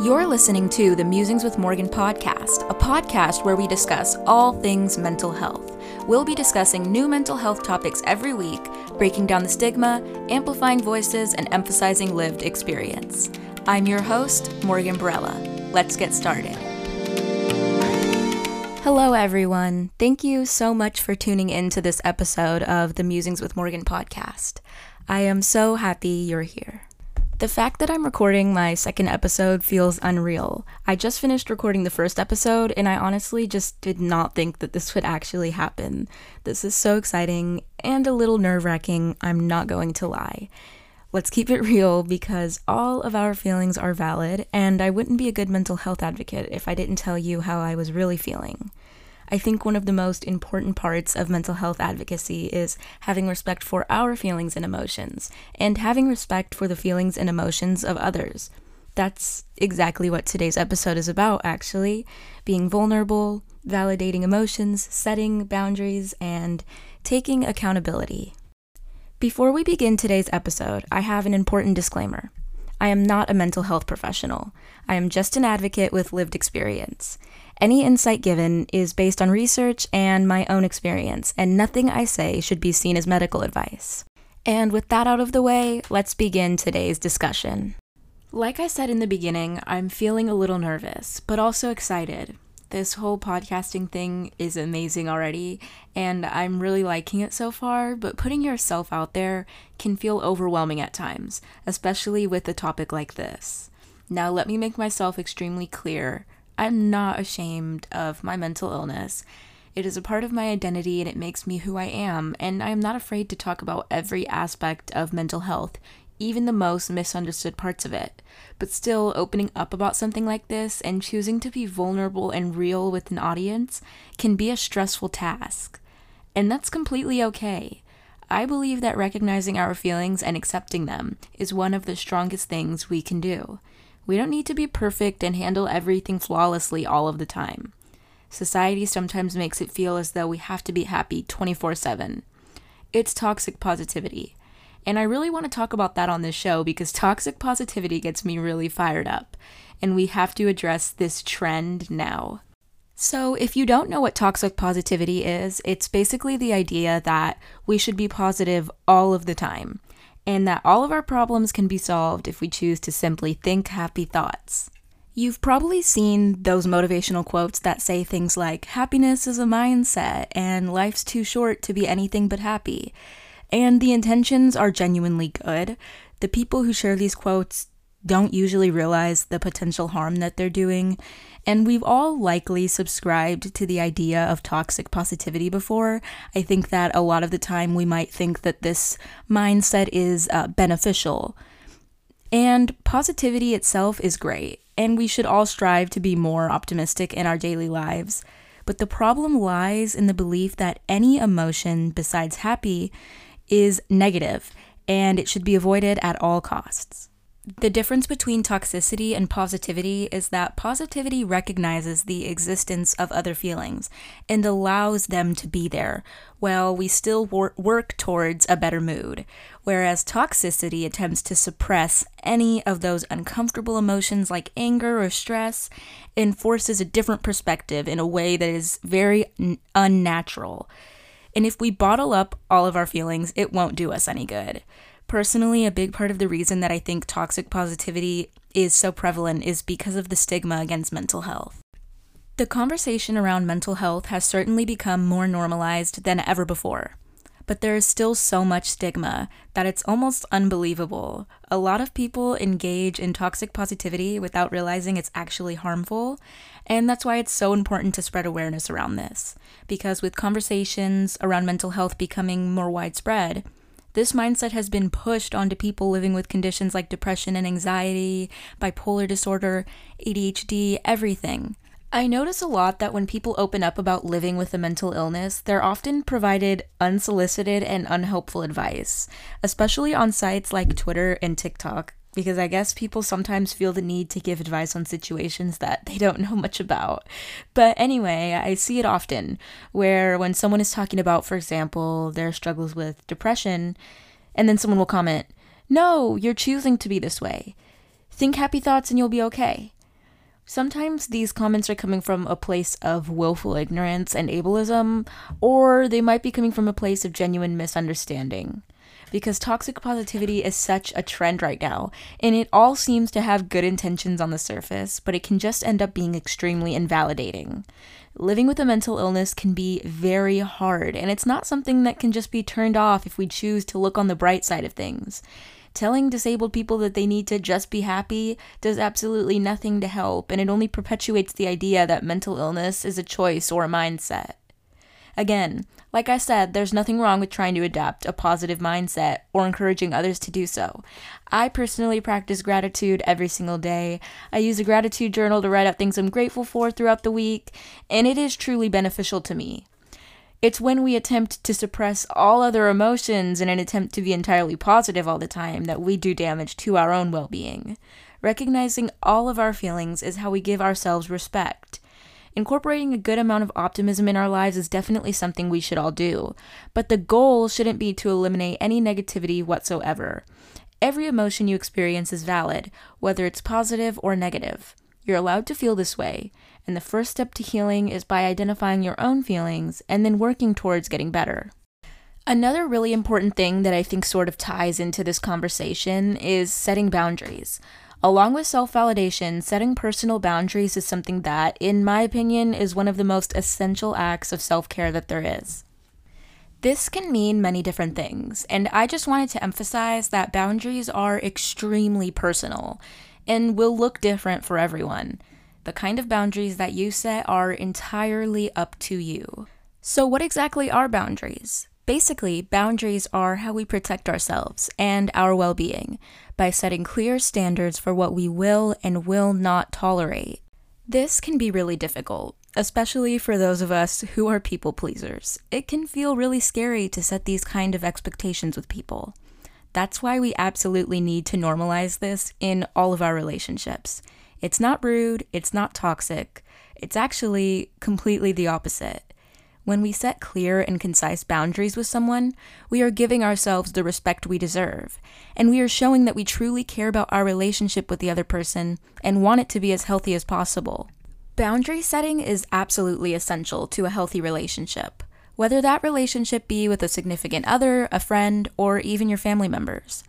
You're listening to the Musings with Morgan podcast, a podcast where we discuss all things mental health. We'll be discussing new mental health topics every week, breaking down the stigma, amplifying voices, and emphasizing lived experience. I'm your host, Morgan Barella. Let's get started. Hello, everyone. Thank you so much for tuning in to this episode of the Musings with Morgan podcast. I am so happy you're here. The fact that I'm recording my second episode feels unreal. I just finished recording the first episode, and I honestly just did not think that this would actually happen. This is so exciting and a little nerve wracking, I'm not going to lie. Let's keep it real because all of our feelings are valid, and I wouldn't be a good mental health advocate if I didn't tell you how I was really feeling. I think one of the most important parts of mental health advocacy is having respect for our feelings and emotions, and having respect for the feelings and emotions of others. That's exactly what today's episode is about, actually being vulnerable, validating emotions, setting boundaries, and taking accountability. Before we begin today's episode, I have an important disclaimer. I am not a mental health professional. I am just an advocate with lived experience. Any insight given is based on research and my own experience, and nothing I say should be seen as medical advice. And with that out of the way, let's begin today's discussion. Like I said in the beginning, I'm feeling a little nervous, but also excited. This whole podcasting thing is amazing already, and I'm really liking it so far, but putting yourself out there can feel overwhelming at times, especially with a topic like this. Now, let me make myself extremely clear I'm not ashamed of my mental illness. It is a part of my identity and it makes me who I am, and I am not afraid to talk about every aspect of mental health, even the most misunderstood parts of it. But still, opening up about something like this and choosing to be vulnerable and real with an audience can be a stressful task. And that's completely okay. I believe that recognizing our feelings and accepting them is one of the strongest things we can do. We don't need to be perfect and handle everything flawlessly all of the time. Society sometimes makes it feel as though we have to be happy 24 7. It's toxic positivity. And I really want to talk about that on this show because toxic positivity gets me really fired up. And we have to address this trend now. So, if you don't know what toxic positivity is, it's basically the idea that we should be positive all of the time and that all of our problems can be solved if we choose to simply think happy thoughts. You've probably seen those motivational quotes that say things like, happiness is a mindset, and life's too short to be anything but happy. And the intentions are genuinely good. The people who share these quotes don't usually realize the potential harm that they're doing, and we've all likely subscribed to the idea of toxic positivity before. I think that a lot of the time we might think that this mindset is uh, beneficial. And positivity itself is great, and we should all strive to be more optimistic in our daily lives. But the problem lies in the belief that any emotion besides happy is negative, and it should be avoided at all costs. The difference between toxicity and positivity is that positivity recognizes the existence of other feelings and allows them to be there, while we still wor- work towards a better mood. Whereas toxicity attempts to suppress any of those uncomfortable emotions like anger or stress and forces a different perspective in a way that is very n- unnatural. And if we bottle up all of our feelings, it won't do us any good. Personally, a big part of the reason that I think toxic positivity is so prevalent is because of the stigma against mental health. The conversation around mental health has certainly become more normalized than ever before, but there is still so much stigma that it's almost unbelievable. A lot of people engage in toxic positivity without realizing it's actually harmful, and that's why it's so important to spread awareness around this. Because with conversations around mental health becoming more widespread, this mindset has been pushed onto people living with conditions like depression and anxiety, bipolar disorder, ADHD, everything. I notice a lot that when people open up about living with a mental illness, they're often provided unsolicited and unhelpful advice, especially on sites like Twitter and TikTok because I guess people sometimes feel the need to give advice on situations that they don't know much about. But anyway, I see it often where when someone is talking about, for example, their struggles with depression, and then someone will comment, No, you're choosing to be this way. Think happy thoughts and you'll be okay. Sometimes these comments are coming from a place of willful ignorance and ableism, or they might be coming from a place of genuine misunderstanding. Because toxic positivity is such a trend right now, and it all seems to have good intentions on the surface, but it can just end up being extremely invalidating. Living with a mental illness can be very hard, and it's not something that can just be turned off if we choose to look on the bright side of things. Telling disabled people that they need to just be happy does absolutely nothing to help, and it only perpetuates the idea that mental illness is a choice or a mindset. Again, like I said, there's nothing wrong with trying to adopt a positive mindset or encouraging others to do so. I personally practice gratitude every single day. I use a gratitude journal to write out things I'm grateful for throughout the week, and it is truly beneficial to me. It's when we attempt to suppress all other emotions in an attempt to be entirely positive all the time that we do damage to our own well being. Recognizing all of our feelings is how we give ourselves respect. Incorporating a good amount of optimism in our lives is definitely something we should all do, but the goal shouldn't be to eliminate any negativity whatsoever. Every emotion you experience is valid, whether it's positive or negative. You're allowed to feel this way, and the first step to healing is by identifying your own feelings and then working towards getting better. Another really important thing that I think sort of ties into this conversation is setting boundaries. Along with self validation, setting personal boundaries is something that, in my opinion, is one of the most essential acts of self care that there is. This can mean many different things, and I just wanted to emphasize that boundaries are extremely personal and will look different for everyone. The kind of boundaries that you set are entirely up to you. So, what exactly are boundaries? Basically, boundaries are how we protect ourselves and our well being by setting clear standards for what we will and will not tolerate. This can be really difficult, especially for those of us who are people pleasers. It can feel really scary to set these kind of expectations with people. That's why we absolutely need to normalize this in all of our relationships. It's not rude, it's not toxic, it's actually completely the opposite. When we set clear and concise boundaries with someone, we are giving ourselves the respect we deserve, and we are showing that we truly care about our relationship with the other person and want it to be as healthy as possible. Boundary setting is absolutely essential to a healthy relationship, whether that relationship be with a significant other, a friend, or even your family members.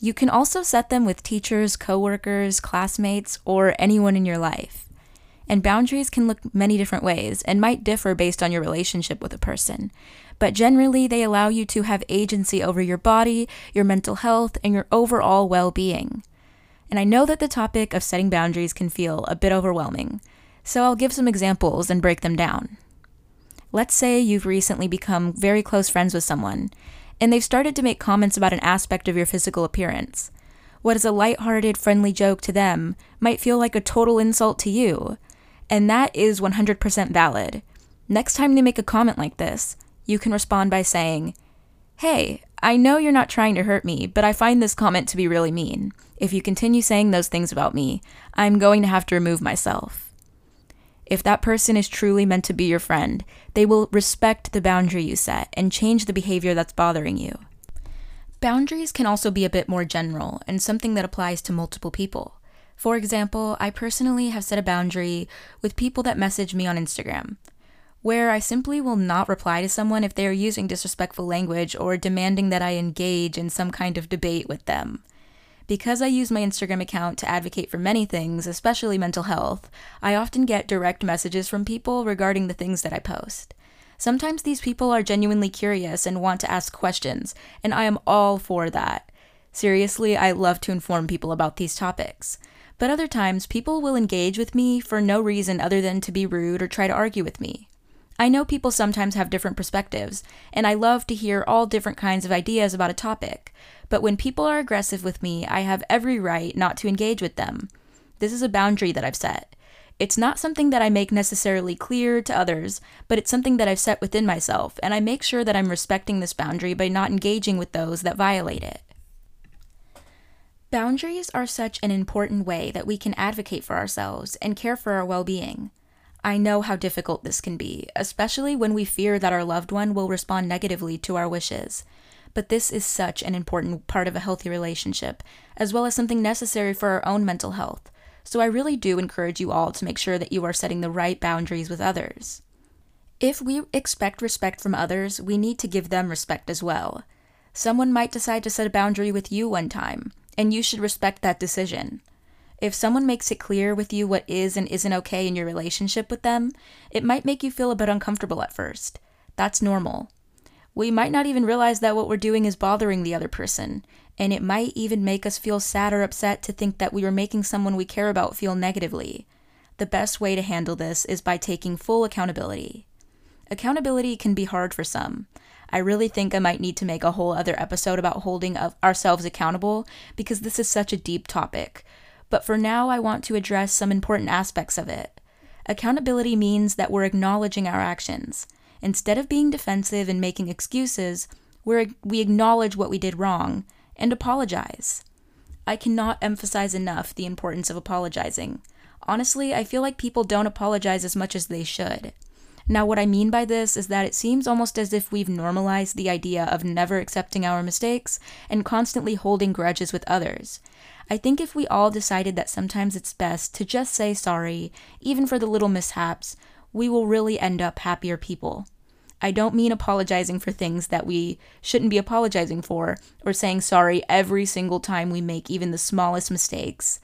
You can also set them with teachers, coworkers, classmates, or anyone in your life. And boundaries can look many different ways and might differ based on your relationship with a person. But generally, they allow you to have agency over your body, your mental health, and your overall well being. And I know that the topic of setting boundaries can feel a bit overwhelming, so I'll give some examples and break them down. Let's say you've recently become very close friends with someone, and they've started to make comments about an aspect of your physical appearance. What is a light-hearted, friendly joke to them might feel like a total insult to you, and that is 100% valid. Next time they make a comment like this, you can respond by saying, Hey, I know you're not trying to hurt me, but I find this comment to be really mean. If you continue saying those things about me, I'm going to have to remove myself. If that person is truly meant to be your friend, they will respect the boundary you set and change the behavior that's bothering you. Boundaries can also be a bit more general and something that applies to multiple people. For example, I personally have set a boundary with people that message me on Instagram, where I simply will not reply to someone if they are using disrespectful language or demanding that I engage in some kind of debate with them. Because I use my Instagram account to advocate for many things, especially mental health, I often get direct messages from people regarding the things that I post. Sometimes these people are genuinely curious and want to ask questions, and I am all for that. Seriously, I love to inform people about these topics. But other times, people will engage with me for no reason other than to be rude or try to argue with me. I know people sometimes have different perspectives, and I love to hear all different kinds of ideas about a topic, but when people are aggressive with me, I have every right not to engage with them. This is a boundary that I've set. It's not something that I make necessarily clear to others, but it's something that I've set within myself, and I make sure that I'm respecting this boundary by not engaging with those that violate it. Boundaries are such an important way that we can advocate for ourselves and care for our well being. I know how difficult this can be, especially when we fear that our loved one will respond negatively to our wishes. But this is such an important part of a healthy relationship, as well as something necessary for our own mental health. So I really do encourage you all to make sure that you are setting the right boundaries with others. If we expect respect from others, we need to give them respect as well. Someone might decide to set a boundary with you one time, and you should respect that decision. If someone makes it clear with you what is and isn't okay in your relationship with them, it might make you feel a bit uncomfortable at first. That's normal. We might not even realize that what we're doing is bothering the other person, and it might even make us feel sad or upset to think that we are making someone we care about feel negatively. The best way to handle this is by taking full accountability. Accountability can be hard for some. I really think I might need to make a whole other episode about holding ourselves accountable because this is such a deep topic. But for now, I want to address some important aspects of it. Accountability means that we're acknowledging our actions. Instead of being defensive and making excuses, we we acknowledge what we did wrong and apologize. I cannot emphasize enough the importance of apologizing. Honestly, I feel like people don't apologize as much as they should. Now, what I mean by this is that it seems almost as if we've normalized the idea of never accepting our mistakes and constantly holding grudges with others. I think if we all decided that sometimes it's best to just say sorry, even for the little mishaps, we will really end up happier people. I don't mean apologizing for things that we shouldn't be apologizing for, or saying sorry every single time we make even the smallest mistakes.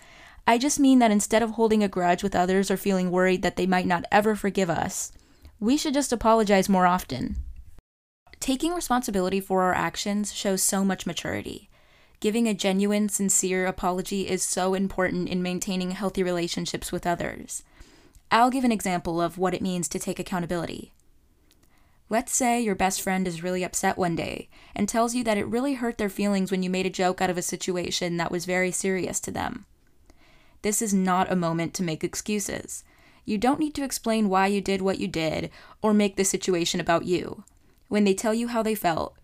I just mean that instead of holding a grudge with others or feeling worried that they might not ever forgive us, we should just apologize more often. Taking responsibility for our actions shows so much maturity. Giving a genuine, sincere apology is so important in maintaining healthy relationships with others. I'll give an example of what it means to take accountability. Let's say your best friend is really upset one day and tells you that it really hurt their feelings when you made a joke out of a situation that was very serious to them. This is not a moment to make excuses. You don't need to explain why you did what you did or make the situation about you. When they tell you how they felt,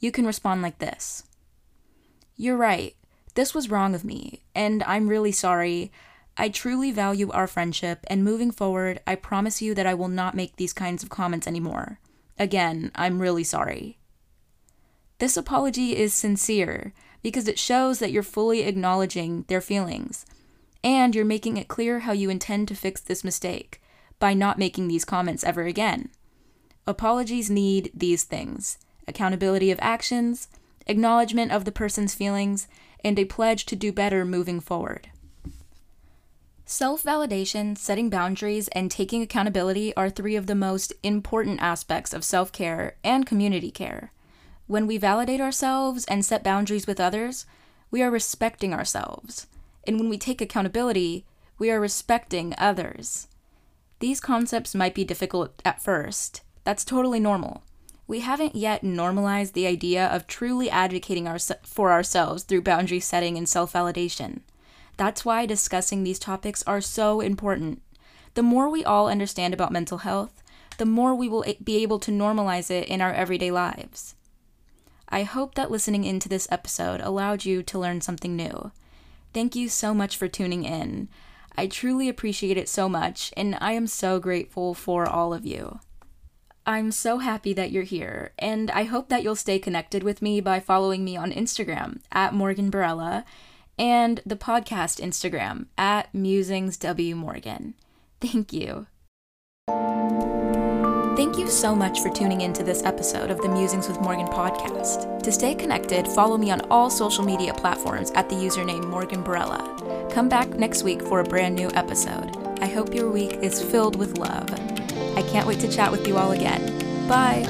you can respond like this You're right. This was wrong of me, and I'm really sorry. I truly value our friendship, and moving forward, I promise you that I will not make these kinds of comments anymore. Again, I'm really sorry. This apology is sincere because it shows that you're fully acknowledging their feelings and you're making it clear how you intend to fix this mistake by not making these comments ever again. Apologies need these things accountability of actions, acknowledgement of the person's feelings, and a pledge to do better moving forward. Self validation, setting boundaries, and taking accountability are three of the most important aspects of self care and community care. When we validate ourselves and set boundaries with others, we are respecting ourselves. And when we take accountability, we are respecting others. These concepts might be difficult at first. That's totally normal. We haven't yet normalized the idea of truly advocating our, for ourselves through boundary setting and self validation. That's why discussing these topics are so important. The more we all understand about mental health, the more we will be able to normalize it in our everyday lives. I hope that listening into this episode allowed you to learn something new. Thank you so much for tuning in. I truly appreciate it so much, and I am so grateful for all of you. I'm so happy that you're here, and I hope that you'll stay connected with me by following me on Instagram at Morgan Barella and the podcast Instagram at MusingsWMorgan. Thank you. Thank you so much for tuning in to this episode of the Musings with Morgan podcast. To stay connected, follow me on all social media platforms at the username Morgan Barella. Come back next week for a brand new episode. I hope your week is filled with love. I can't wait to chat with you all again. Bye.